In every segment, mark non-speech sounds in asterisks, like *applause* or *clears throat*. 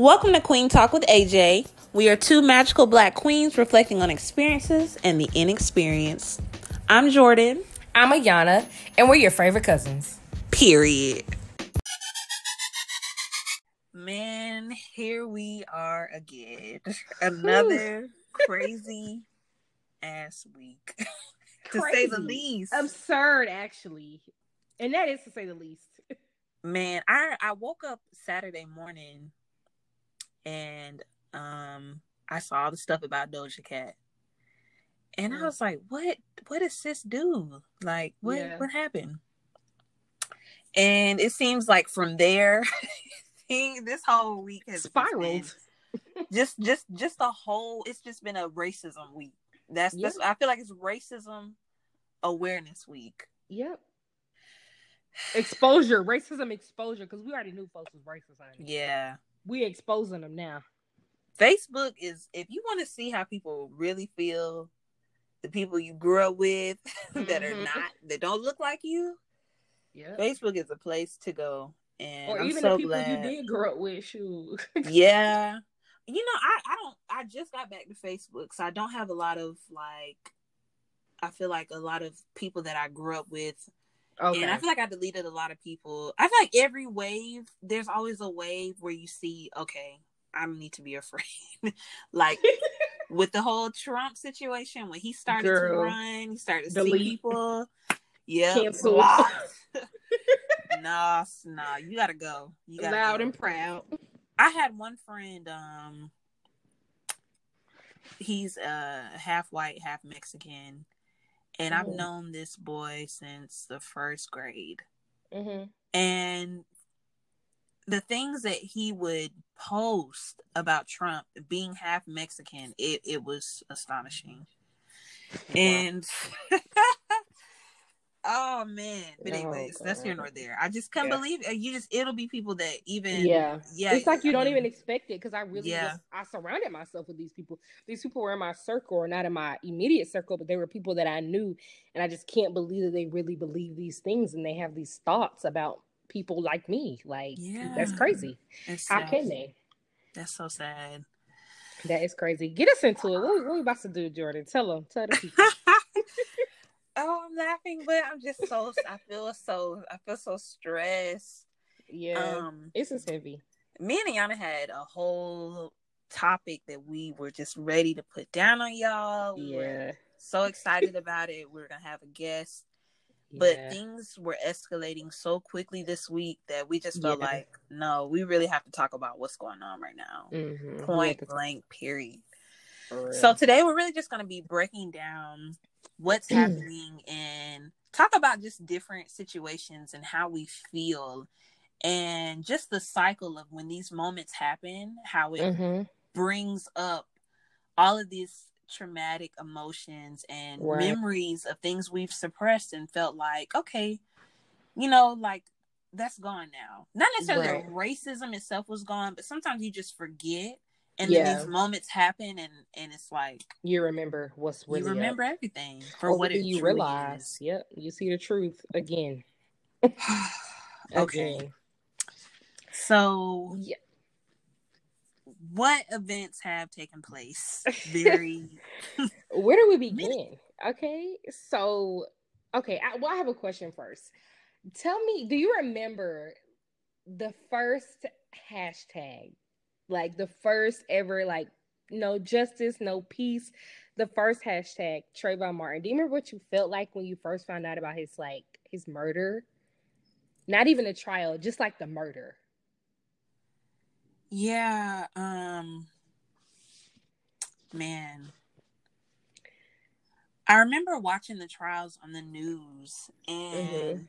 Welcome to Queen Talk with AJ. We are two magical black queens reflecting on experiences and the inexperienced. I'm Jordan. I'm Ayana, and we're your favorite cousins. Period. Man, here we are again. *laughs* Another *laughs* crazy ass week. *laughs* to say the least. Absurd, actually. And that is to say the least. Man, I I woke up Saturday morning and um I saw the stuff about Doja Cat. And I Mm. was like, what what does sis do? Like what Yeah. what happened? And it seems like from there *laughs* this whole week has Spiraled. *laughs* just just just a whole it's just been a racism week. That's that's I feel like it's racism awareness week. Yep. Exposure, racism exposure, because we already knew folks was racist. Yeah. We exposing them now. Facebook is if you want to see how people really feel, the people you grew up with *laughs* that are Mhm. not that don't look like you, Yeah. Facebook is a place to go. And Or I'm even so the people glad. you did grow up with, shoot. *laughs* yeah. You know, I I don't I just got back to Facebook, so I don't have a lot of like I feel like a lot of people that I grew up with okay. And I feel like I deleted a lot of people. I feel like every wave, there's always a wave where you see, okay, I need to be afraid. *laughs* like *laughs* with the whole Trump situation, when he started to run, he started to see people. Yeah. Cancel. *laughs* nah, nah, you gotta go. You gotta Loud go. and proud. I had one friend, um, he's uh half white, half Mexican. And I've Mhm. known this boy since the first grade hmm and the things that he would post about Trump being half Mexican, it, it was astonishing. And *laughs* oh man, but Oh, anyways, that's here nor there. I just can't Yeah. believe uh, you just it'll be people that even Yeah. yeah it's like you I don't mean, even expect it because I really Yeah. just, I surrounded myself with these people. These people were in my circle or not in my immediate circle, but they were people that I knew, and I just can't believe that they really believe these things and they have these thoughts about people like me. Like yeah. that's crazy. it's How sad. can they? That's so sad. That is crazy. Get us into it. What, what we about to do, Jordan? Tell them. Tell the people. *laughs* oh, I'm laughing, but I'm just so I feel so I feel so stressed. Yeah, Um this is heavy. me and Yana had a whole topic that we were just ready to put down on y'all. We were Yeah, so excited about it. We are gonna have a guest, but yeah. things were escalating so quickly this week that we just felt Yeah. like, no, we really have to talk about what's going on right now. Mhm. Point to- blank, period. So today we're really just gonna be breaking down what's *clears throat* happening and talk about just different situations and how we feel and just the cycle of when these moments happen, how it Mhm. brings up all of these traumatic emotions and Right. memories of things we've suppressed and felt like, okay, you know, like that's gone now. Not necessarily Right. racism itself was gone, but sometimes you just forget and Yeah. then these moments happen and and it's like you remember what's really you up. remember everything for Or what it you realize? is. Yep, you see the truth again. *sighs* okay. Again. So Yeah. what events have taken place? *laughs* Very Where do we *laughs* begin? Okay, so okay, I, well, I have a question first. Tell me, do you remember the first hashtag, like the first ever, like no justice, no peace, the first hashtag Trayvon Martin? Do you remember what you felt like when you first found out about his like his murder? Not even a trial, just like the murder. Yeah, um man. I remember watching the trials on the news and Mhm.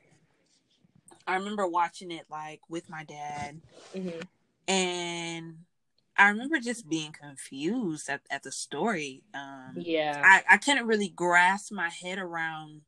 I remember watching it like with my dad Mhm. and I remember just being confused at, at the story. Um Yeah, I, I couldn't really grasp my head around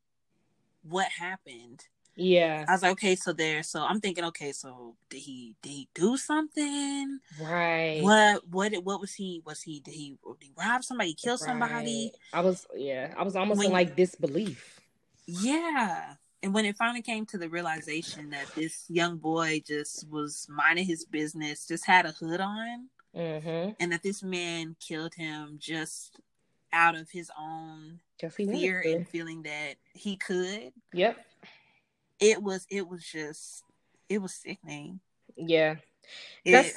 what happened. yeah, I was like, okay, so there. So I'm thinking, okay, so did he did he do something? right. What what what was he? Was he did he, did he rob somebody? Kill somebody? Right. I was yeah, I was almost When- in like disbelief. Yeah. and when it finally came to the realization that this young boy just was minding his business, just had a hood on, Mm-hmm. and that this man killed him just out of his own fear and feeling that he could, Yep. it was it was just it was sickening. Yeah. It,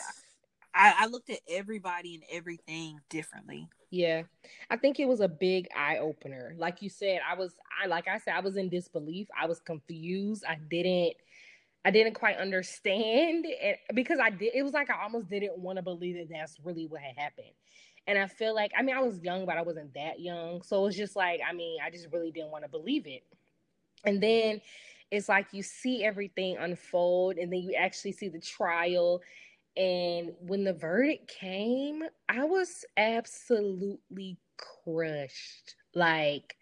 I, I looked at everybody and everything differently. yeah. I think it was a big eye opener. Like you said, I was I like I said, I was in disbelief. I was confused. I didn't I didn't quite understand it because I did it was like I almost didn't want to believe that that's really what had happened. And I feel like I mean I was young, but I wasn't that young. So it's just like, I mean, I just really didn't want to believe it. And then it's like you see everything unfold and then you actually see the trial and when the verdict came i was absolutely crushed like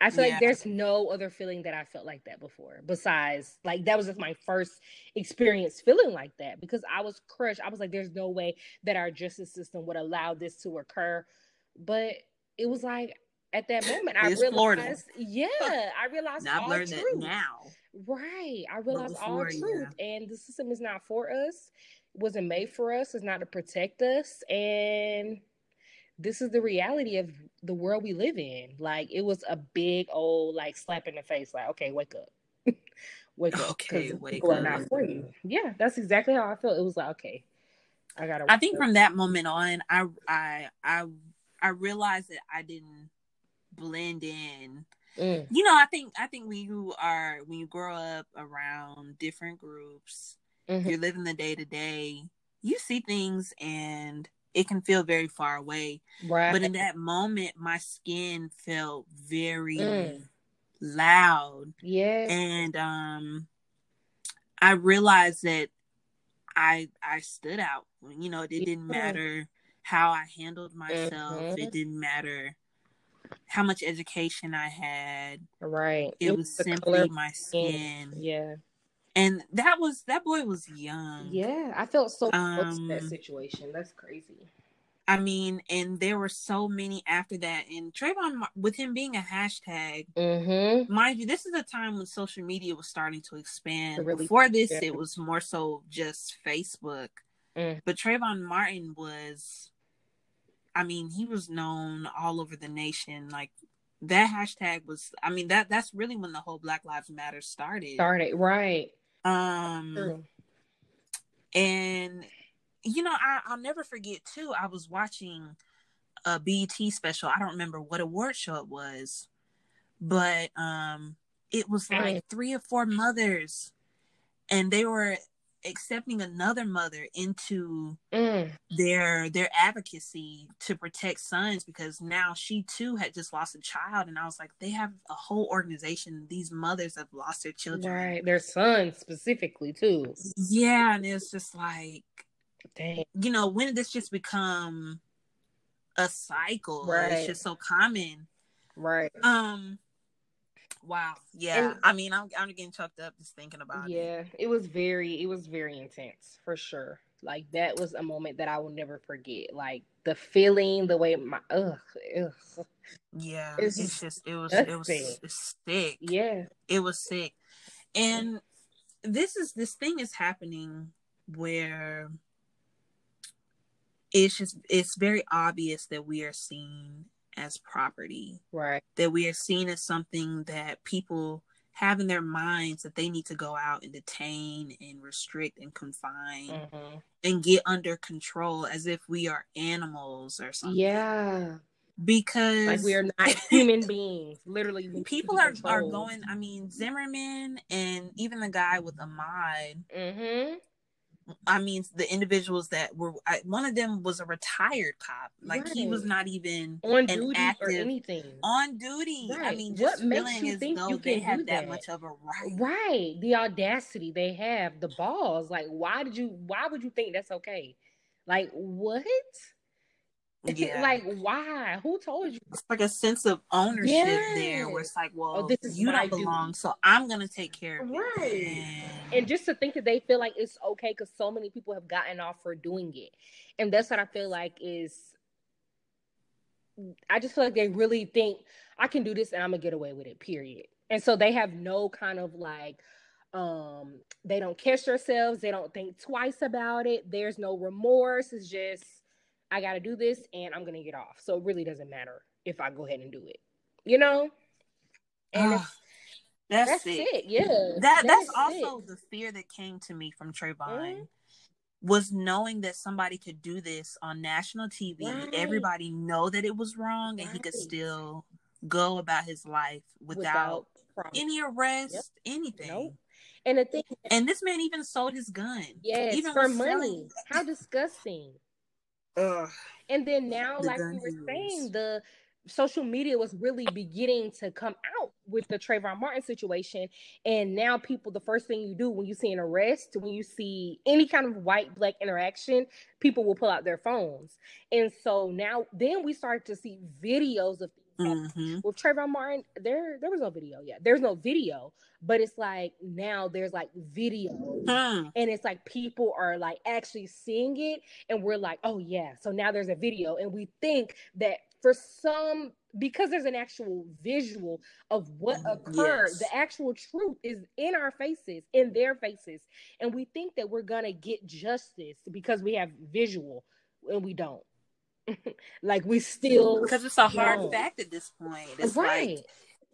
i feel Yeah. like there's no other feeling that i felt like that before besides like that was just my first experience feeling like that because i was crushed i was like there's no way that our justice system would allow this to occur but it was like at that moment i realized Florida. yeah *laughs* i realized I've all truth. now. Right. I realized all truth. And the system is not for us. It wasn't made for us. It's not to protect us. And this is the reality of the world we live in. Like it was a big old like slap in the face, like, okay, wake up. *laughs* wake up. Okay, wake people are not up. for you. Yeah, that's exactly how I felt. It was like, okay, I gotta I think up. from that moment on, I I I I realized that I didn't blend in. Mm, You know, I think I think when you are when you grow up around different groups, mhm. you're living the day to day. You see things and it can feel very far away. right. But in that moment, my skin felt very Mm. loud, yeah. and um, I realized that I I stood out. You know, it didn't matter how I handled myself. Mhm. It didn't matter how much education I had. right. It, was the simply my skin. skin, Yeah. And that was that boy was young. Yeah. I felt so close to that Um, situation. That's crazy. I mean, and there were so many after that. And Trayvon, with him being a hashtag, Mm-hmm. mind you, this is a time when social media was starting to expand. Really- Before this, yeah. it was more so just Facebook. Mm. But Trayvon Martin was, I mean, he was known all over the nation. Like that hashtag was, I mean, that that's really when the whole Black Lives Matter started. Started right. Um, True. and you know, I, I'll never forget too. I was watching a BET special. I don't remember what award show it was, but um, it was like three or four mothers, and they were accepting another mother into Mm. their their advocacy to protect sons because now she too had just lost a child and i was like they have a whole organization these mothers have lost their children Right. Their sons specifically too. yeah and it's just like Dang. you know, when did this just become a cycle? Right. It's just so common. Right. Um wow. Yeah. And- I mean, I'm I'm getting choked up just thinking about it. Yeah. It was very it was very intense for sure. Like that was a moment that I will never forget. Like the feeling, the way my ugh, ugh. Yeah. It's It's, just it was it was sick. Yeah. It was sick. And this is this thing is happening where it's just it's very obvious that we are seen as property. Right. that we are seen as something that people have in their minds that they need to go out and detain and restrict and confine hmm and get under control as if we are animals or something. Yeah. Because Like we are not human *laughs* beings. Literally we people are, are going I mean Zimmerman and even the guy with Ahmaud, Mm-hmm. I mean the individuals that were I, one of them was a retired cop. Like he was not even On duty or anything. on duty. I Right. mean, What just makes you think you can have that that? much of a right. Right. The audacity they have, the balls. Like, why did you why would you think that's okay? Like what? Yeah. like why? Who told you? it's like a sense of ownership there where it's like, well, Oh, this is you don't duty. belong, so I'm gonna take care of it. Right. And, And just to think that they feel like it's okay because so many people have gotten off for doing it. And that's what I feel like is I just feel like they really think I can do this and I'm gonna get away with it, period. And so they have no kind of like um they don't catch themselves, they don't think twice about it. There's no remorse. It's just I got to do this and I'm going to get off. So it really doesn't matter if I go ahead and do it. You know? And oh, that's, that's it. it. Yeah. That that's, that's also it. the fear that came to me from Trayvon. Mm-hmm was knowing that somebody could do this on national TV. Right. Everybody know that it was wrong, and he could still go about his life without, without any arrest, yep. anything. Nope. And the thing, and this man even sold his gun. Yes, even for money. How disgusting. Ugh. And then now, the like we were saying, the social media was really beginning to come out with the Trayvon Martin situation. And now people, the first thing you do when you see an arrest, when you see any kind of white black interaction, people will pull out their phones. And so now then we start to see videos of Mm-hmm. With Trayvon Martin, there there was no video yet. There's no video, but it's like now there's like video, hmm. and it's like people are like actually seeing it, and we're like, oh yeah. So now there's a video, and we think that for some because there's an actual visual of what mm, occurred yes. the actual truth is in our faces in their faces and we think that we're gonna get justice because we have visual and we don't *laughs* like we still because it's a hard don't. fact at this point it's right. like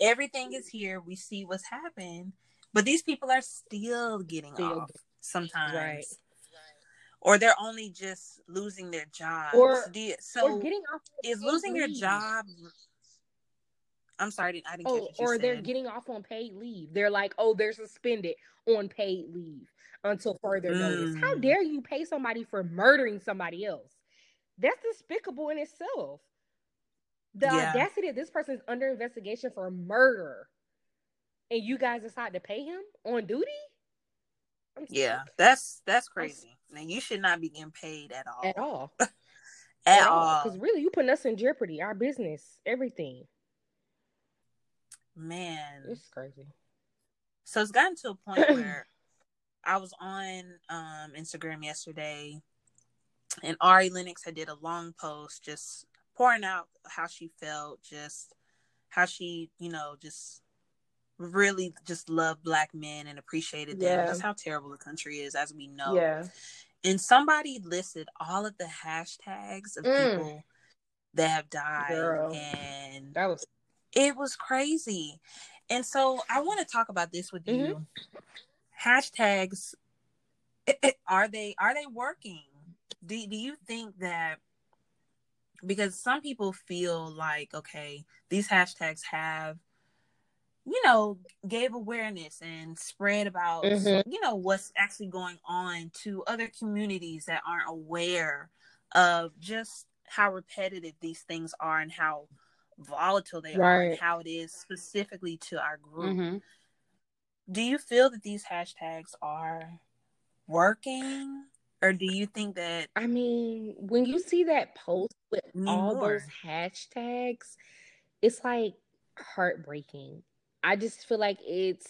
everything is here we see what's happened but these people are still getting still, off sometimes right or they're only just losing their job. Or, so or getting off is losing leave. your job. I'm sorry, I didn't. Oh, or said. they're getting off on paid leave. They're like, oh, they're suspended on paid leave until further mm. notice. How mm. dare you pay somebody for murdering somebody else? That's despicable in itself. The yeah. audacity of this person is under investigation for murder, and you guys decide to pay him on duty. Yeah, that's that's crazy. Now you should not be getting paid at all. At all. *laughs* at, at, all. Because really, you putting us in jeopardy, our business, everything. Man, it's crazy. So it's gotten to a point *clears throat* where I was on um, Instagram yesterday, and Ari Lennox had did a long post just pouring out how she felt, just how she, you know, just really just loved black men and appreciated them. Yeah. Just how terrible the country is, as we know. Yeah. And somebody listed all of the hashtags of mm. people that have died, Girl. and that was it was crazy. And so I want to talk about this with mm-hmm. you. Hashtags *clears throat* are they are they working? Do do you think that because some people feel like okay, these hashtags have you know, gave awareness and spread about, mm-hmm. you know, what's actually going on to other communities that aren't aware of just how repetitive these things are and how volatile they right. are and how it is specifically to our group. Mm-hmm. Do you feel that these hashtags are working? Or do you think that I mean, when you see that post with all more. those hashtags, it's like heartbreaking I just feel like it's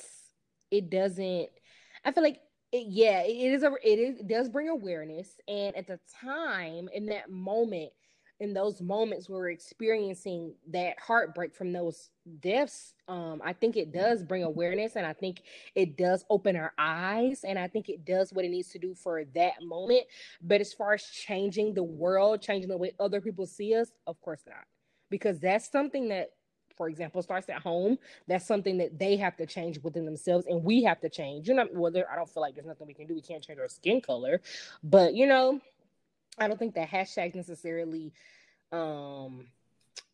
it doesn't. I feel like it, yeah, it is a it is it does bring awareness, and at the time in that moment, in those moments where we're experiencing that heartbreak from those deaths, um, I think it does bring awareness, and I think it does open our eyes, and I think it does what it needs to do for that moment. But as far as changing the world, changing the way other people see us, of course not, because that's something that for example, starts at home. That's something that they have to change within themselves, and we have to change. You know, well, I don't feel like there's nothing we can do. We can't change our skin color, but you know, I don't think that hashtags necessarily um,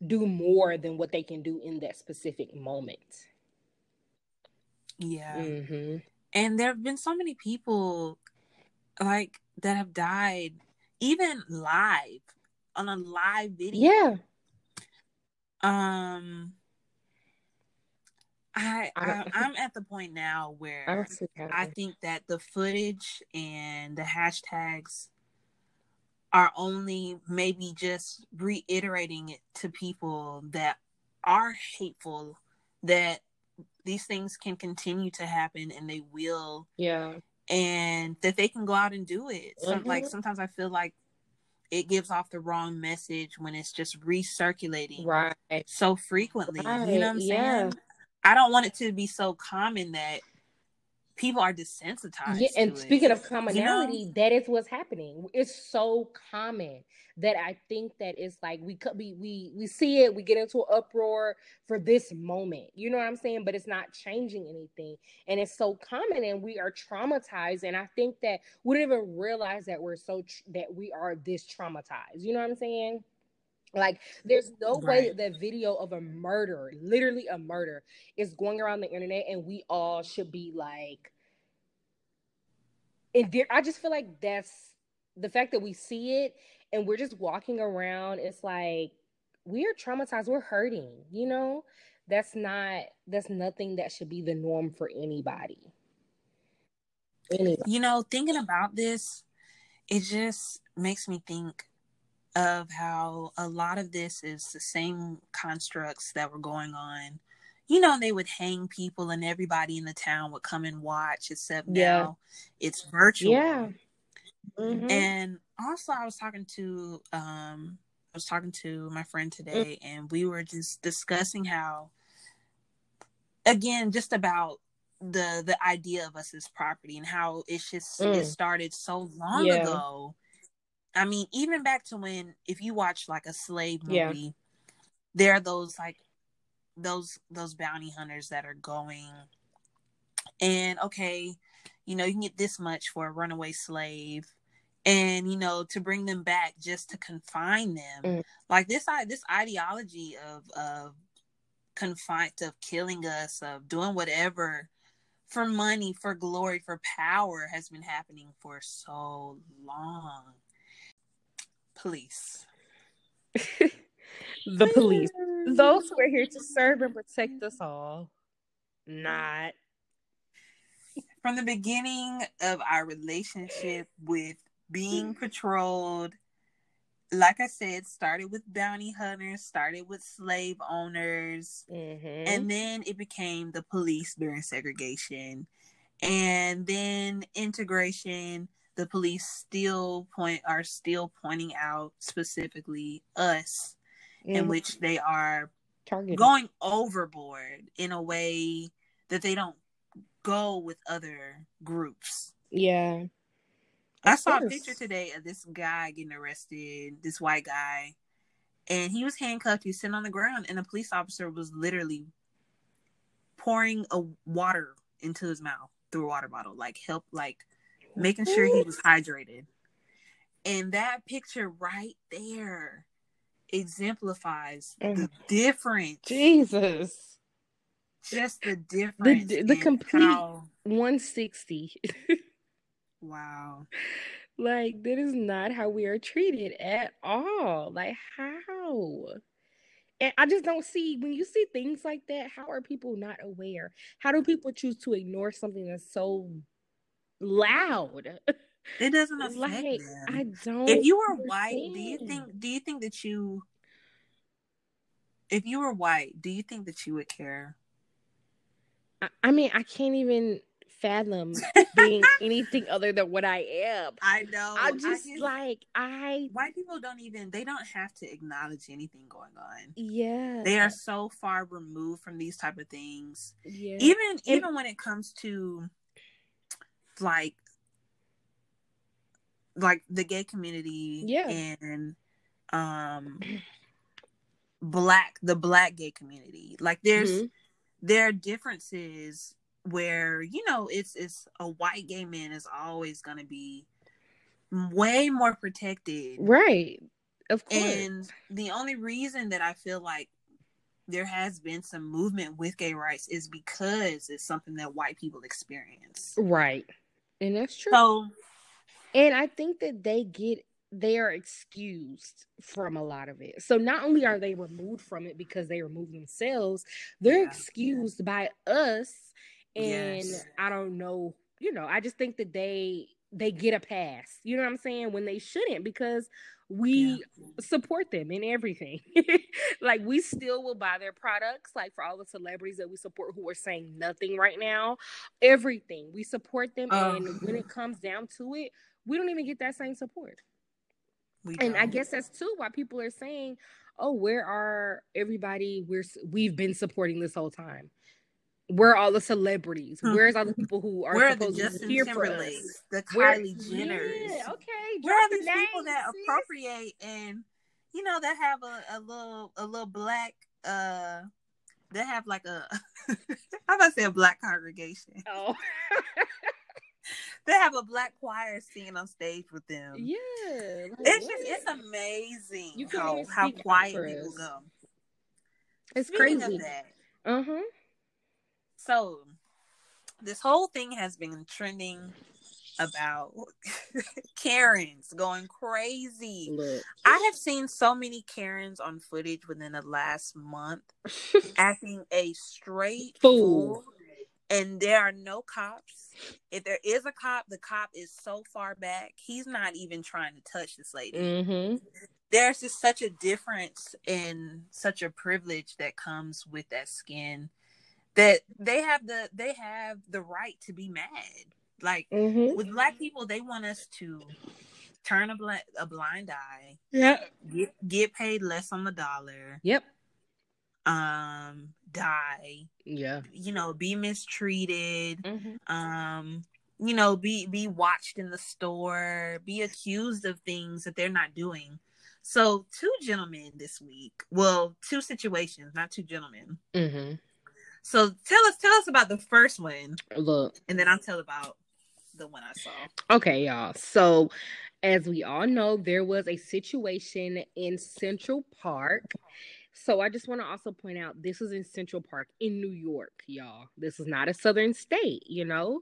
do more than what they can do in that specific moment. Yeah, mm-hmm. and there have been so many people like that have died, even live on a live video. Yeah um, I, I am at the point now *laughs* where I, I think that the footage and the hashtags are only maybe just reiterating it to people that are hateful that these things can continue to happen and they will yeah and that they can go out and do it so mm-hmm. like sometimes i feel like it gives off the wrong message when it's just recirculating right so frequently. Right. You know what I'm yeah. saying? I don't want it to be so common that people are desensitized. Yeah, and speaking it, of commonality, you know? that is what's happening. It's so common that I think that it's like we could be we we see it, we get into an uproar for this moment. You know what I'm saying? But it's not changing anything. And it's so common and we are traumatized. And I think that we don't even realize that we're so tr- that we are this traumatized. You know what I'm saying? Like, there's no right. way that video of a murder, literally a murder, is going around the internet, and we all should be like, and there, I just feel like that's the fact that we see it and we're just walking around. It's like we're traumatized, we're hurting, you know. That's not that's nothing that should be the norm for anybody. anybody. You know, thinking about this, it just makes me think of how a lot of this is the same constructs that were going on. You know, they would hang people and everybody in the town would come and watch, except yeah. now it's virtual. Yeah. Mm-hmm. And also I was talking to um I was talking to my friend mm. today mm-hmm. and we were just discussing how again just about the the idea of us as property and how it's just mm. it started so long yeah. ago I mean, even back to when if you watch like a slave movie, yeah. there are those like those those bounty hunters that are going and okay, you know, you can get this much for a runaway slave and you know to bring them back just to confine them mm. like this this ideology of of confined of killing us of doing whatever for money for glory for power has been happening for so long police. *laughs* the police. Those who are here to serve and protect us all. Not. From the beginning of our relationship with being patrolled, like I said, started with bounty hunters, started with slave owners, mm-hmm. and then it became the police during segregation, and then integration the police still point are still pointing out specifically us mm. in which they are Targeted. going overboard in a way that they don't go with other groups. Yeah. I saw a picture today of this guy getting arrested, this white guy, and he was handcuffed. He was sitting on the ground, and a police officer was literally pouring a water into his mouth through a water bottle, like help, like making sure he was hydrated. And that picture right there exemplifies the difference. Jesus. Just the difference. The, the complete how... 160. wow. Like, that is not how we are treated at all. Like, how? And I just don't see when you see things like that, how are people not aware? How do people choose to ignore something that's so loud. It doesn't *laughs* affect like, them. I don't. If you were white, do you think? Do you think that you? If you were white, do you think that you would care? I, I mean, I can't even fathom being *laughs* anything other than what I am. I know. I just, I just like I white people don't even they don't have to acknowledge anything going on. Yeah. They are so far removed from these type of things. Yeah. Even and, even when it comes to like like the gay community yeah. and um black the black gay community. Like there's mm-hmm. there are differences where you know it's it's a white gay man is always going to be way more protected. Right. Of course. and the only reason that i feel like there has been some movement with gay rights is because it's something that white people experience. Right and that's true. So, and I think that they get they are excused from a lot of it. So not only are they removed from it because they remove themselves, they're yeah, excused yeah. by us. And yes. I don't know, you know, I just think that they they get a pass. You know what I'm saying? When they shouldn't because we yeah. support them in everything. *laughs* like we still will buy their products, like for all the celebrities that we support who are saying nothing right now, everything we support them. and when it comes down to it, we don't even get that same support. and I guess that's too why people are saying, "Oh, where are everybody? We're we've been supporting this whole time." Where are all the celebrities? Where's all the people who are are supposed the to be here for us? the Kylie Jenners? Yeah, okay. Where are the these people that sis. appropriate and you know that have a, a little a little black uh they have like a *laughs* how about say a black congregation. *laughs* Oh, *laughs* They have a black choir singing on stage with them. yeah. like, It's what? just it's amazing You can't how how quiet people go. It's Speaking crazy. of that, Uh huh. So this whole thing has been trending about *laughs* Karens going crazy. Look. I have seen so many Karens on footage within the last month *laughs* acting a straight Fool. fool. And there are no cops. If there is a cop, the cop is so far back. He's not even trying to touch this lady. Mm-hmm. There's just such a difference and such a privilege that comes with that skin that they have the they have the right to be mad. Like Mm-hmm. with black people, they want us to turn a, bl- a blind eye, Yeah. get get paid less on the dollar, Yep. um, die, Yeah. you know, be mistreated, Mm-hmm. um, you know, be be watched in the store, be accused of things that they're not doing. So, two gentlemen this week. Well, two situations, not two gentlemen. Mm-hmm. So, tell us tell us about the first one, Look. and then I'll tell about the one I saw. Okay, y'all. So, as we all know, there was a situation in Central Park. So, I just want to also point out this is in Central Park in New York, y'all. This is not a southern state, you know?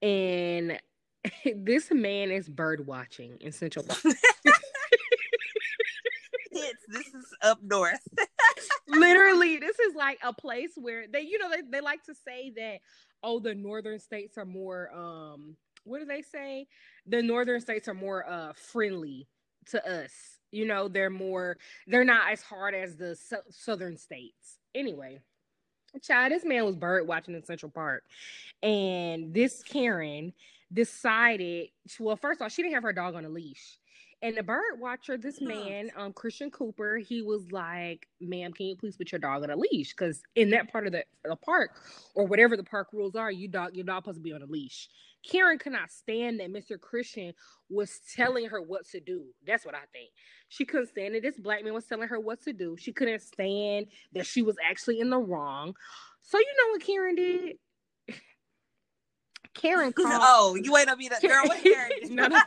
And *laughs* this man is bird watching in Central Park. *laughs* It's this is up north. *laughs* Literally, this is like a place where they, you know, they, they like to say that, oh, the northern states are more, um, what do they say? The northern states are more uh friendly to us. You know, they're more, they're not as hard as the sou- southern states. Anyway, child, this man was bird watching in Central Park, and this Karen decided, well, first off, she didn't have her dog on a leash. And the bird watcher, this man, um, Christian Cooper, he was like, "Ma'am, can you please put your dog on a leash? Because in that part of the, the park, or whatever the park rules are, you dog your dog supposed to be on a leash." Karen could not stand that Mr. Christian was telling her what to do. That's what I think. She couldn't stand it. This black man was telling her what to do. She couldn't stand that she was actually in the wrong. So you know what Karen did? *laughs* Karen *laughs* called. oh, you ain't gonna be that girl. What Karen? *laughs* No, no.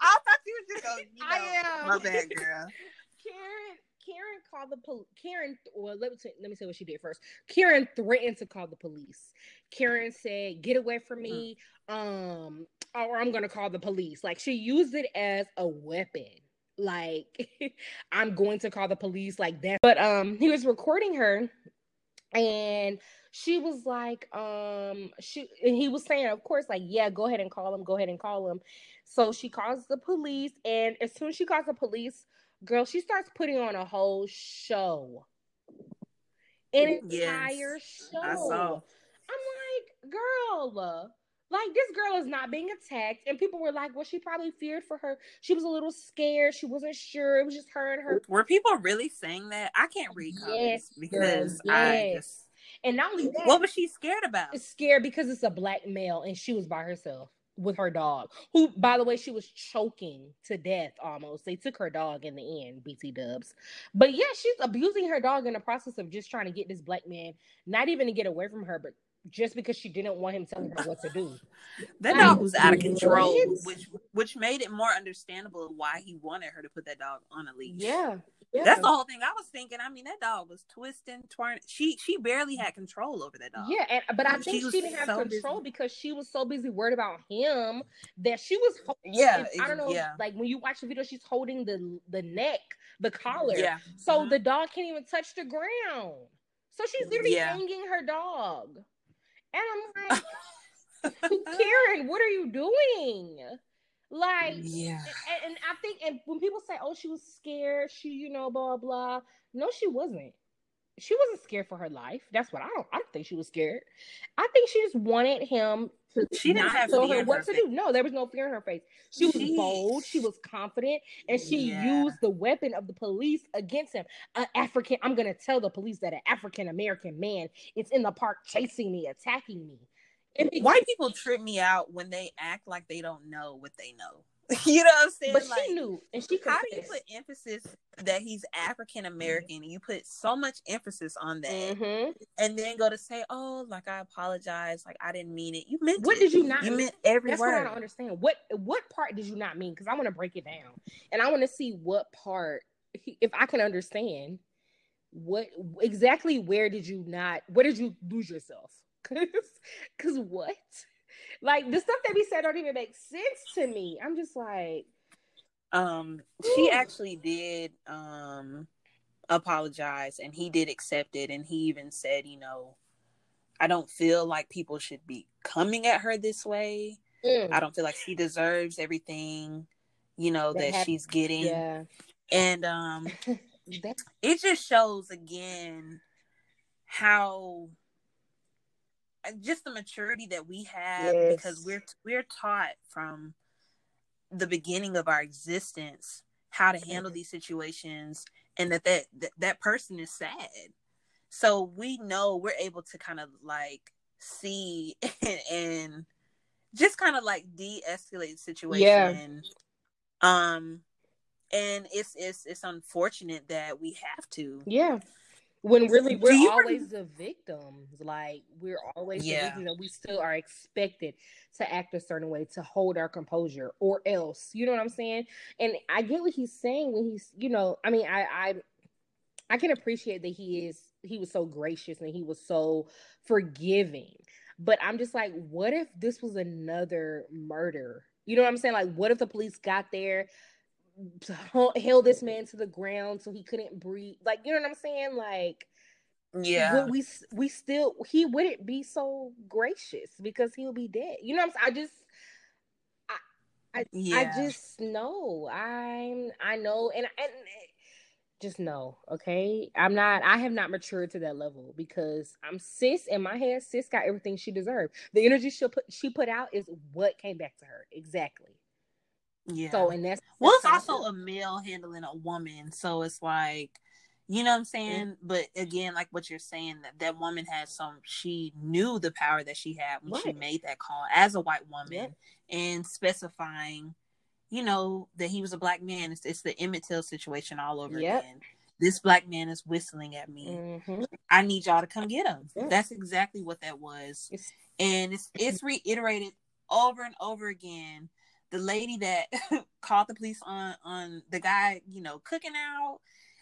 I thought you was just going. You know, I am. My bad, girl. *laughs* Karen Karen called the police. Karen, well, let me t- let me say what she did first. Karen threatened to call the police. Karen said, "Get away from me, um, or I'm gonna call the police." Like she used it as a weapon. Like *laughs* I'm going to call the police. Like that. But um, he was recording her, and she was like, um, she and he was saying, of course, like, yeah, go ahead and call him. Go ahead and call him. So she calls the police, and as soon as she calls the police, girl, she starts putting on a whole show. An Yes, entire show. I saw. I'm like, girl, like this girl is not being attacked. And people were like, well, she probably feared for her. She was a little scared. She wasn't sure. It was just her and her. Were people really saying that? I can't read Yes, because girl, I yes. just. And not only that, What was she scared about? scared because it's a black male and she was by herself with her dog who by the way she was choking to death almost. They took her dog in the end bt dubs. But yeah she's abusing her dog in the process of just trying to get this black man not even to get away from her but just because she didn't want him telling her what to do *laughs* That dog was out of control, which which made it more understandable why he wanted her to put that dog on a leash. yeah, yeah. That's the whole thing I was thinking. I mean, that dog was twisting, twirling. She she barely had control over that dog. Yeah, and but I She think was she didn't have so control busy. because she was so busy worried about him that she was. holding- Yeah, I don't know. yeah. Like when you watch the video, she's holding the the neck, the collar. Yeah. So Mhm. the dog can't even touch the ground. So she's literally Yeah. hanging her dog. And I'm *laughs* like, Karen, what are you doing? Like, Yeah. and, and I think, and when people say, "Oh, she was scared," she, you know, blah blah. No, she wasn't. She wasn't scared for her life. That's what I don't. I don't think she was scared. I think she just wanted him she didn't have tell her what her to face. do. No, there was no fear in her face. She was She- bold. She was confident, and she Yeah. used the weapon of the police against him. An African. I'm gonna tell the police that an African American man is in the park chasing me, attacking me. It White people trip me out when they act like they don't know what they know. *laughs* you know what I'm saying? but she knew, and she How do you put emphasis that he's African American? And you put so much emphasis on that, Mhm. and then go to say, "Oh, like I apologize, like I didn't mean it." You meant What it. did you not? You mean? meant every That's what I don't understand. What what part did you not mean? Because I want to break it down, and I want to see what part, if I can understand, what exactly where did you not? Where did you lose yourself? *laughs* Because what? Like the stuff that we said don't even make sense to me. I'm just like, Um, she Ooh. actually did um apologize, and he did accept it, and he even said, you know, I don't feel like people should be coming at her this way. mm, I don't feel like she deserves everything, you know, That that she's getting. yeah, And um *laughs* that, it just shows again how just the maturity that we have because we're we're taught from the beginning of our existence how to handle these situations and that that that, that person is sad. So we know we're able to kind of like see *laughs* and, and just kind of like de-escalate the situation. Um and it's it's it's unfortunate that we have to. Yeah. When really we're always the victims. Like we're always the Yeah. victims, we still are expected to act a certain way to hold our composure, or else. You know what I'm saying? And I get what he's saying when he's, you know, I mean, I I I can appreciate that he is he was so gracious and he was so forgiving. But I'm just like, what if this was another murder? You know what I'm saying? Like, what if the police got there, held this mm-hmm. man to the ground so he couldn't breathe? Like, you know what I'm saying? Like, yeah we we still he wouldn't be so gracious because he'll be dead. You know what I'm saying? I just I I, yeah I just know. I'm I know and and just know, okay? I'm not I have not matured to that level because I'm sis in my head, sis got everything she deserved. The energy she put she put out is what came back to her. Exactly. Yeah So and that's Well, it's that's how I also a male handling a woman, so it's like, you know what I'm saying. But again, like what you're saying, that that woman had some. She knew the power that she had when she made that call as a white woman, Yep. and specifying, you know, that he was a black man. It's, it's the Emmett Till situation all over Yep. again. This black man is whistling at me. Mhm. I need y'all to come get him. Yep. That's exactly what that was It's- and it's it's reiterated over and over again. The lady that *laughs* called the police on on the guy, you know, cooking out.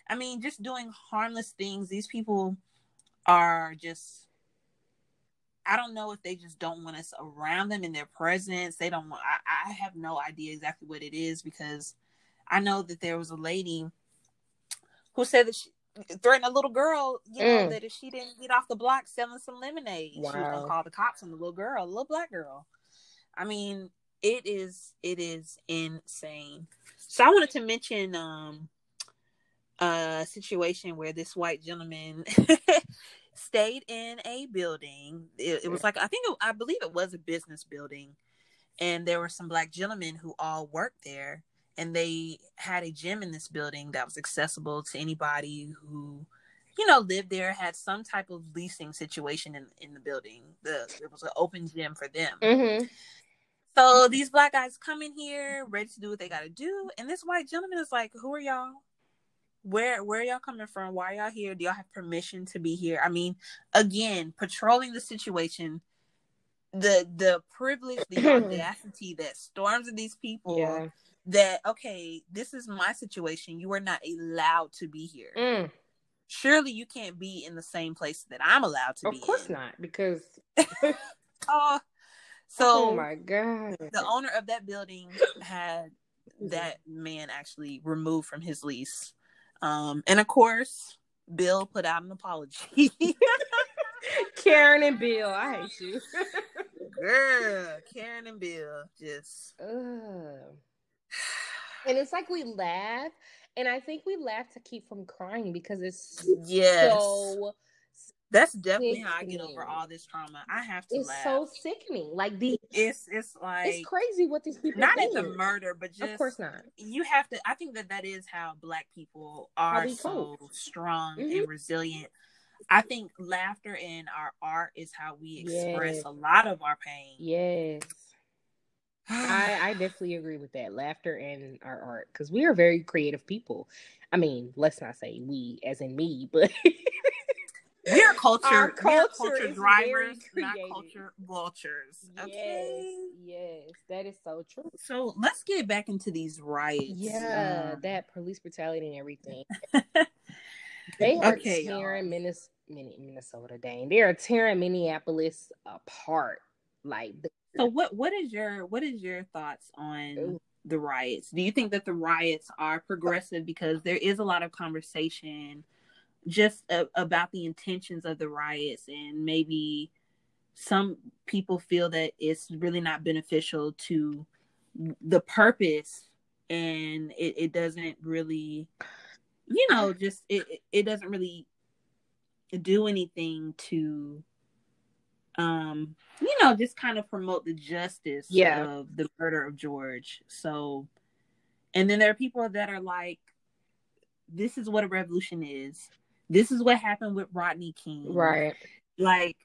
I mean, just doing harmless things. These people are just. I don't know if they just don't want us around them in their presence. They don't want. I, I have no idea exactly what it is because I know that there was a lady who said that she threatened a little girl. You know Mm. that if she didn't get off the block selling some lemonade, she was gonna call the cops on the little girl, the little black girl. I mean, it is it is insane. So I wanted to mention um a situation where this white gentleman *laughs* stayed in a building. It, it was like I think it, I believe it was a business building, and there were some black gentlemen who all worked there, and they had a gym in this building that was accessible to anybody who you know lived there had some type of leasing situation in in the building the it was an open gym for them Mhm. So these black guys come in here ready to do what they got to do, and this white gentleman is like, "Who are y'all? Where where are y'all coming from? Why are y'all here? Do y'all have permission to be here?" I mean, again, patrolling the situation, the the privilege, the *clears throat* audacity that storms of these people. Yeah. That okay, this is my situation. You are not allowed to be here. Mm. Surely you can't be in the same place that I'm allowed to be. Of course in. not, because *laughs* *laughs* Oh, so oh my god. the owner of that building had that man actually removed from his lease. Um, and of course, Bill put out an apology. *laughs* Karen and Bill, I hate you. *laughs* Girl, Karen and Bill just Ugh. And it's like we laugh, and I think we laugh to keep from crying because it's yes, so That's definitely how I get over all this trauma. I have to. It's laugh. so sickening. Like the it's it's like it's crazy what these people. Not at the murder, but just of course not. You have to. I think that that is how Black people are so strong mm-hmm. and resilient. I think laughter in our art is how we express yes. a lot of our pain. Yes. *sighs* I, I definitely agree with that. Laughter in our art. Because we are very creative people. I mean, let's not say we as in me, but *laughs* we're culture, Our culture, we're culture drivers, not culture vultures. Okay. Yes, yes, that is so true. So let's get back into these riots. Yeah, um, that police brutality and everything. *laughs* they are okay, tearing Minnesota, Minnesota, dang, they are tearing Minneapolis apart. Like, the- so what? What is your what is your thoughts on? Ooh. The riots. Do you think that the riots are progressive because there is a lot of conversation just a, about the intentions of the riots and maybe some people feel that it's really not beneficial to the purpose and it, it doesn't really you know just it it doesn't really do anything to um you know just kind of promote the justice yeah. of the murder of george so and then there are people that are like this is what a revolution is this is what happened with Rodney King. Right. Like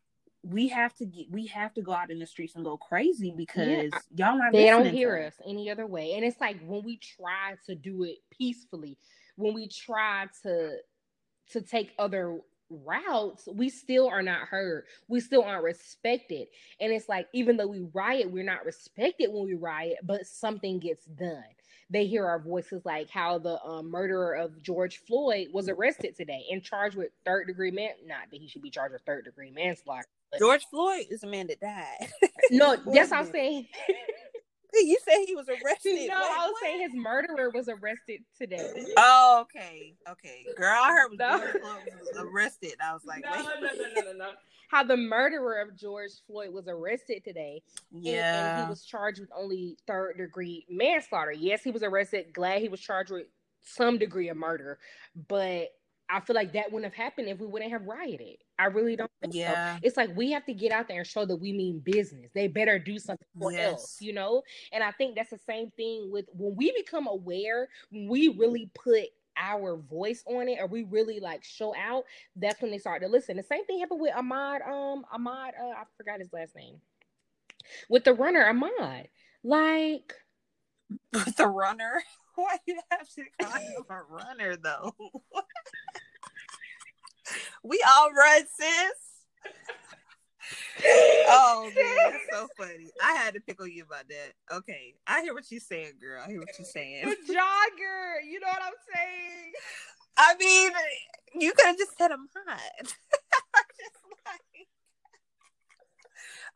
we have to get we have to go out in the streets and go crazy because yeah. y'all not they don't hear us any other way. And it's like when we try to do it peacefully, when we try to to take other routes, we still are not heard. We still aren't respected. And it's like even though we riot, we're not respected when we riot, but something gets done they hear our voices like how the um, murderer of George Floyd was arrested today and charged with third degree man. Not that he should be charged with third degree manslaughter. George Floyd is a man that died. no, *laughs* that's what I'm saying. *laughs* You said he was arrested. No, I was what? saying his murderer was arrested today. Oh, okay, okay, girl. I heard was no. George Floyd was arrested. I was like, no, no, no, no, no, no how the murderer of George Floyd was arrested today. Yeah. And, and, he was charged with only third degree manslaughter. Yes, he was arrested. Glad he was charged with some degree of murder. But I feel like that wouldn't have happened if we wouldn't have rioted. I really don't think yeah. so. It's like we have to get out there and show that we mean business. They better do something yes. else, you know? And I think that's the same thing with when we become aware, we really put our voice on it or we really like show out, that's when they start to listen. The same thing happened with Ahmaud, um, Ahmaud, uh, I forgot his last name. With the runner, Ahmaud. Like with the runner? *laughs* Why do you have to call him a runner though? *laughs* we all run, sis oh man, that's so funny. I had to pickle you about that. Okay, I hear what you're saying, girl. I hear what you're saying. The jogger, you know what I'm saying? I mean, you could have just said I'm hot. *laughs* just like,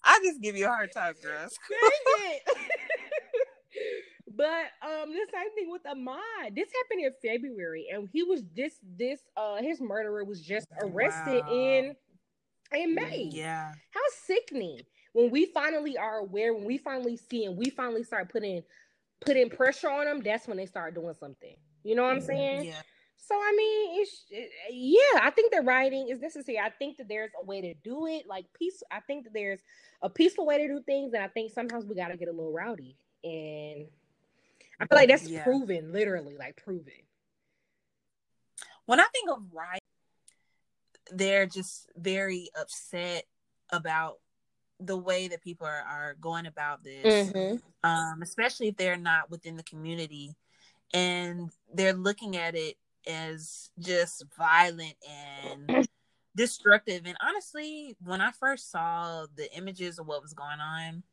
I just give you a hard time, girl. Dang it. But um, the same thing with Ahmaud. This happened in February, and he was this this uh his murderer was just arrested wow. in in May. Yeah. How sickening. When we finally are aware, when we finally see and we finally start putting putting pressure on them, that's when they start doing something. You know what I'm saying? Yeah. So I mean, it's it, yeah. I think that writing is necessary. I think that there's a way to do it, like peace. I think that there's a peaceful way to do things, and I think sometimes we got to get a little rowdy. And I feel like that's yeah. proven, literally, like proven. When I think of writing, they're just very upset about the way that people are, are going about this, mm-hmm. um, especially if they're not within the community and they're looking at it as just violent and *clears throat* destructive. And honestly, when I first saw the images of what was going on,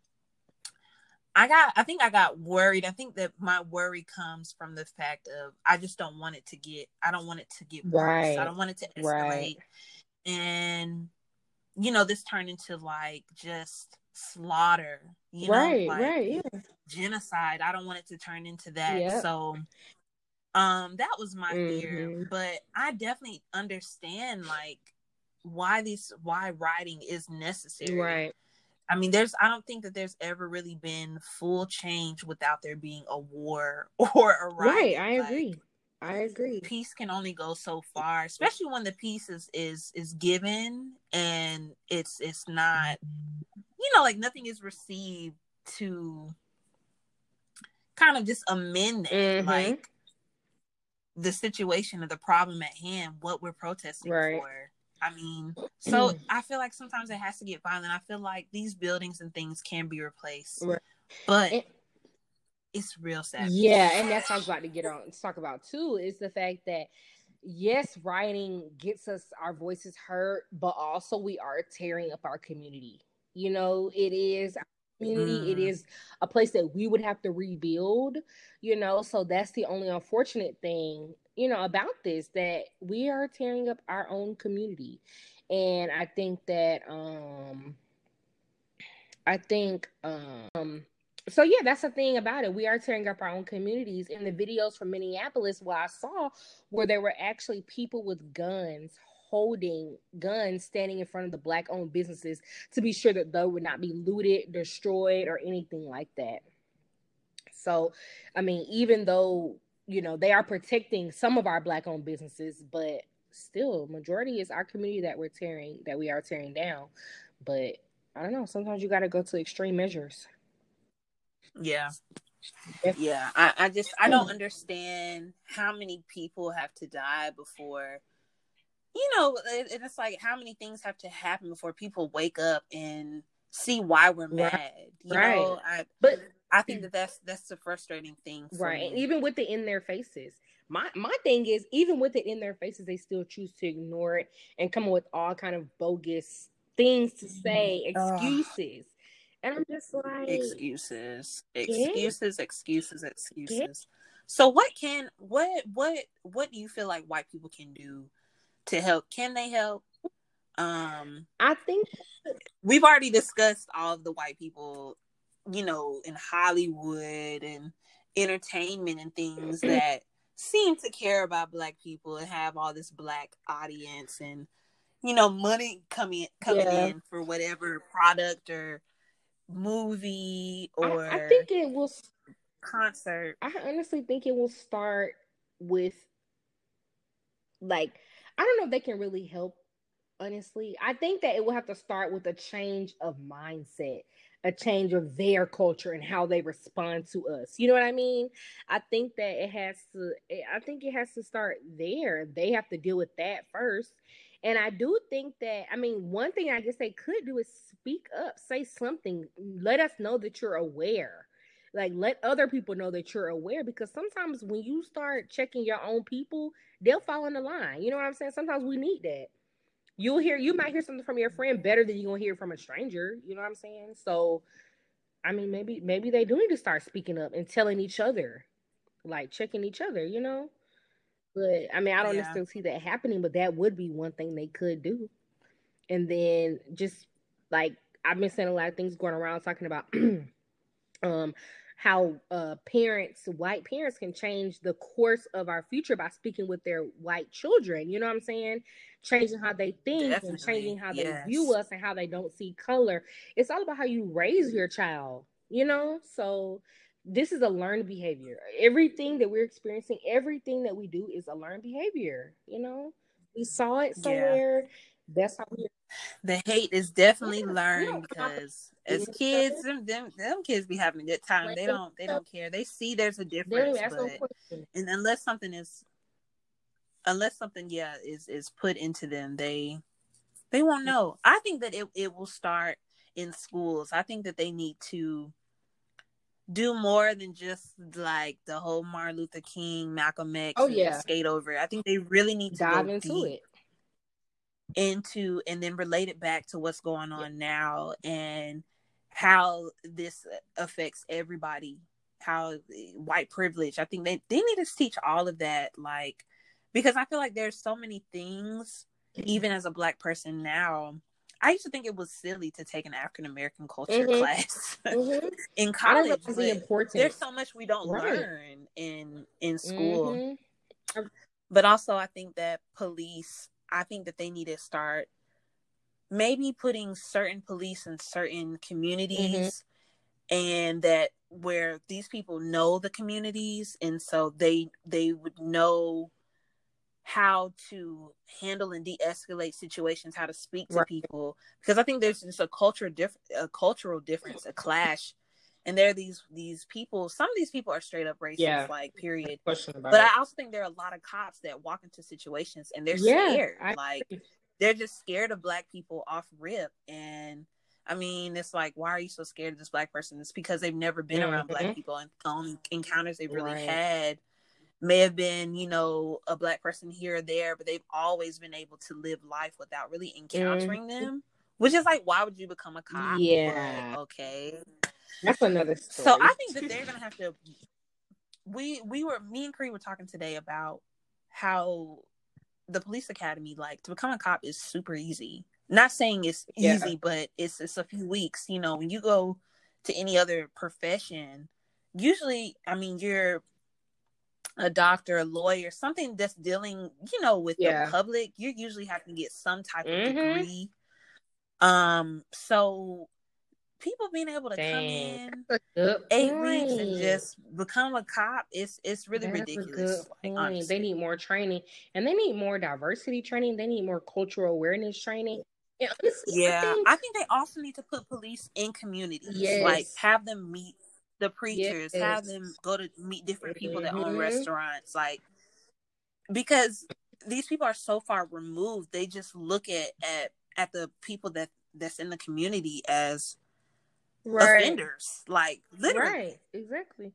I got I think I got worried. I think that my worry comes from the fact of I just don't want it to get I don't want it to get worse. Right. I don't want it to escalate. Right. And you know, this turned into like just slaughter, you know, right, like right, yeah. genocide. I don't want it to turn into that. Yep. So um that was my mm-hmm. fear. But I definitely understand like why this why writing is necessary. Right. I mean, there's I don't think that there's ever really been full change without there being a war *laughs* or a riot. Right, I like, agree. I agree. Peace can only go so far, especially when the peace is is is given and it's it's not you know like nothing is received to kind of just amend that mm-hmm. like the situation or the problem at hand, what we're protesting right. for. I mean, so I feel like sometimes it has to get violent. I feel like these buildings and things can be replaced, right. but it, it's real sad. Yeah, and that's what I was about to get on to talk about too. Is the fact that yes, rioting gets us our voices heard, but also we are tearing up our community. You know, it is community. Mm. It is a place that we would have to rebuild, you know. So that's the only unfortunate thing, you know, about this that we are tearing up our own community. And I think that um I think um so yeah, that's the thing about it. We are tearing up our own communities. In the videos from Minneapolis, what I saw where there were actually people with guns holding guns standing in front of the black owned businesses to be sure that they would not be looted, destroyed, or anything like that. So, I mean, even though, you know, they are protecting some of our black owned businesses, but still, majority is our community that we're tearing, that we are tearing down. But I don't know, sometimes you got to go to extreme measures. Yeah. Yeah, I, I just I don't mm. understand how many people have to die before you know, it, it's like how many things have to happen before people wake up and see why we're mad. Right. You right. know, I but I think that that's that's the frustrating thing. right, me. and even with it in their faces. My my thing is, even with it in their faces, they still choose to ignore it and come up with all kind of bogus things to say, excuses. And I'm just like excuses, excuses, excuses, excuses. So what can what what what do you feel like white people can do to help. Can they help? Um, I think we've already discussed all of the white people, you know, in Hollywood and entertainment and things mm-hmm. that seem to care about black people and have all this black audience and you know money coming coming yeah. in for whatever product or movie or I, I think it will concert. I honestly think it will start with like I don't know if they can really help, honestly. I think that it will have to start with a change of mindset, a change of their culture and how they respond to us. You know what I mean? I think that it has to, I think it has to start there. They have to deal with that first. And I do think that, I mean, one thing I guess they could do is speak up, say something, let us know that you're aware like let other people know that you're aware because sometimes when you start checking your own people they'll fall in the line you know what i'm saying sometimes we need that you'll hear you might hear something from your friend better than you're gonna hear from a stranger you know what i'm saying? So i mean maybe maybe they do need to start speaking up and telling each other like checking each other you know? But i mean i don't yeah. necessarily see that happening but that would be one thing they could do. And then just like i've been seeing a lot of things going around talking about *clears throat* um how uh, parents, white parents, can change the course of our future by speaking with their white children. You know what I'm saying? Changing how they think Definitely. and changing how yes. they view us and how they don't see color. It's all about how you raise your child, you know? So this is a learned behavior. Everything that we're experiencing, everything that we do is a learned behavior, you know? We saw it somewhere. Yeah. That's how we the hate is definitely yeah, learned because as kids, them, them them kids be having a good time. They don't they don't care. They see there's a difference, but and unless something is unless something yeah is is put into them, they they won't know. I think that it it will start in schools. I think that they need to do more than just like the whole Martin Luther King, Malcolm X, oh yeah, skate over. I think they really need to dive into it into and then relate it back to what's going on now and how this affects everybody how white privilege i think they, they need to teach all of that like because i feel like there's so many things even as a black person now i used to think it was silly to take an african american culture mm-hmm. class *laughs* mm-hmm. in college there's so much we don't right. learn in in school mm-hmm. but also i think that police I think that they need to start maybe putting certain police in certain mm-hmm. communities and that where these people know the communities and so they they would know how to handle and de-escalate situations how to speak to right. people because i think there's just a culture diff- a cultural difference a clash and there are these these people some of these people are straight up racist yeah. like period but it. i also think there are a lot of cops that walk into situations and they're yeah, scared I like. They're just scared of black people off rip and I mean, it's like, why are you so scared of this black person? It's because they've never been mm-hmm. around black mm-hmm. people and the only encounters they've really right. had may have been, you know, a black person here or there, but they've always been able to live life without really encountering mm-hmm. them. Which is like, why would you become a cop? Yeah. But, okay. That's another story. So I think that they're gonna have to we we were me and Cree were talking today about how the police academy, like to become a cop is super easy not saying it's easy, yeah. but it's it's a few weeks. You know, when you go to any other profession, usually, I mean, you're a doctor, a lawyer, something that's dealing, you know, with yeah. the public. You usually have to get some type mm-hmm. of degree. Um, so people being able to Dang. come in eight point. weeks and just become a cop it's it's really That's ridiculous like, they need more training and they need more diversity training they need more cultural awareness training yeah, I think, I think, they also need to put police in communities. Yes. Like have them meet the preachers, yes. have them go to meet different people mm-hmm. that own mm-hmm. restaurants. Like because these people are so far removed, they just look at at at the people that that's in the community as right. offenders. Like literally, right? Exactly.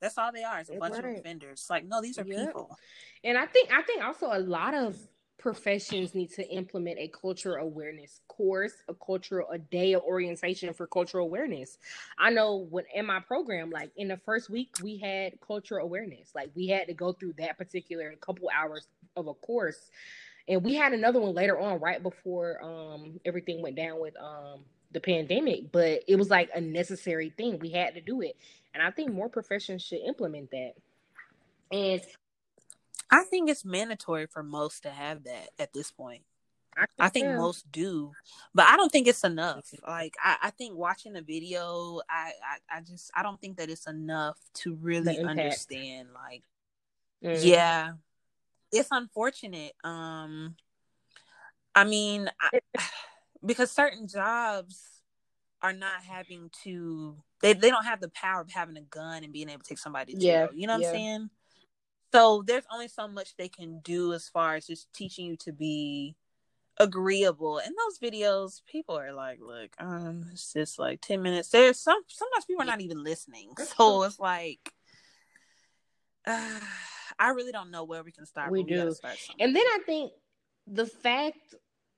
That's all they are. Is a bunch right. of offenders. Like no, these are yep. people. And I think I think also a lot of professions need to implement a cultural awareness course, a cultural a day of orientation for cultural awareness. I know when in my program, like in the first week, we had cultural awareness. Like we had to go through that particular couple hours of a course. And we had another one later on, right before um everything went down with um the pandemic, but it was like a necessary thing. We had to do it. And I think more professions should implement that. And I think it's mandatory for most to have that at this point. I think, I think most do, but I don't think it's enough. Like I, I think watching a video, I, I, I, just I don't think that it's enough to really understand. Like, mm-hmm. yeah, it's unfortunate. Um, I mean, I, because certain jobs are not having to they they don't have the power of having a gun and being able to take somebody to yeah, jail. You know what yeah. I'm saying? So there's only so much they can do as far as just teaching you to be agreeable. And those videos, people are like, look, um, it's just like 10 minutes. There's some sometimes people are not even listening. So it's like uh, *sighs* I really don't know where we can start. We do. Start and then I think the fact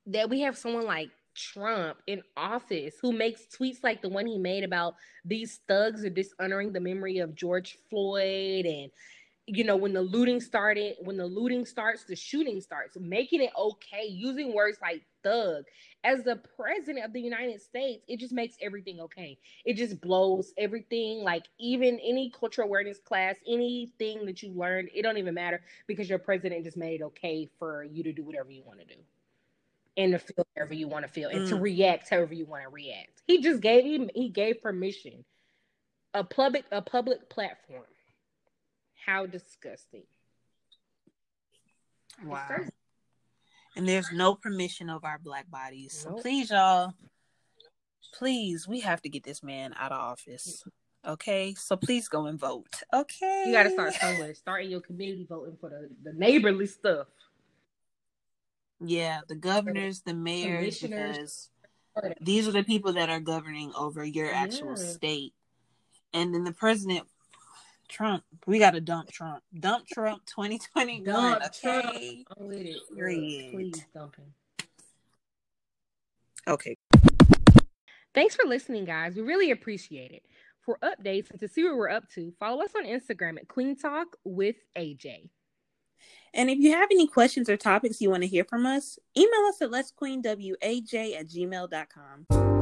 that we have someone like Trump in office who makes tweets like the one he made about these thugs are dishonoring the memory of George Floyd and you know when the looting started when the looting starts the shooting starts making it okay using words like thug. As the president of the united states it just makes everything okay. It just blows everything. Like even any cultural awareness class anything that you learned it don't even matter because your president just made it okay for you to do whatever you want to do and to feel however you want to feel and mm. to react however you want to react he just gave him he gave permission a public a public platform how disgusting. Wow. And there's no permission of our black bodies. Nope. So please, y'all, please, we have to get this man out of office. Okay, so please go and vote. Okay, you got to start somewhere. Start in your community voting for the, the neighborly stuff. Yeah, the governors, the mayors, because these are the people that are governing over your actual yeah. state. And then the president Trump. We got to dump Trump. Dump Trump 2021. Dump okay. Trump. I'm with it. Please dump him. Okay. Thanks for listening, guys. We really appreciate it. For updates and to see what we're up to, follow us on Instagram at Queen Talk with AJ. And if you have any questions or topics you want to hear from us, email us at let's queen waj at gmail.com.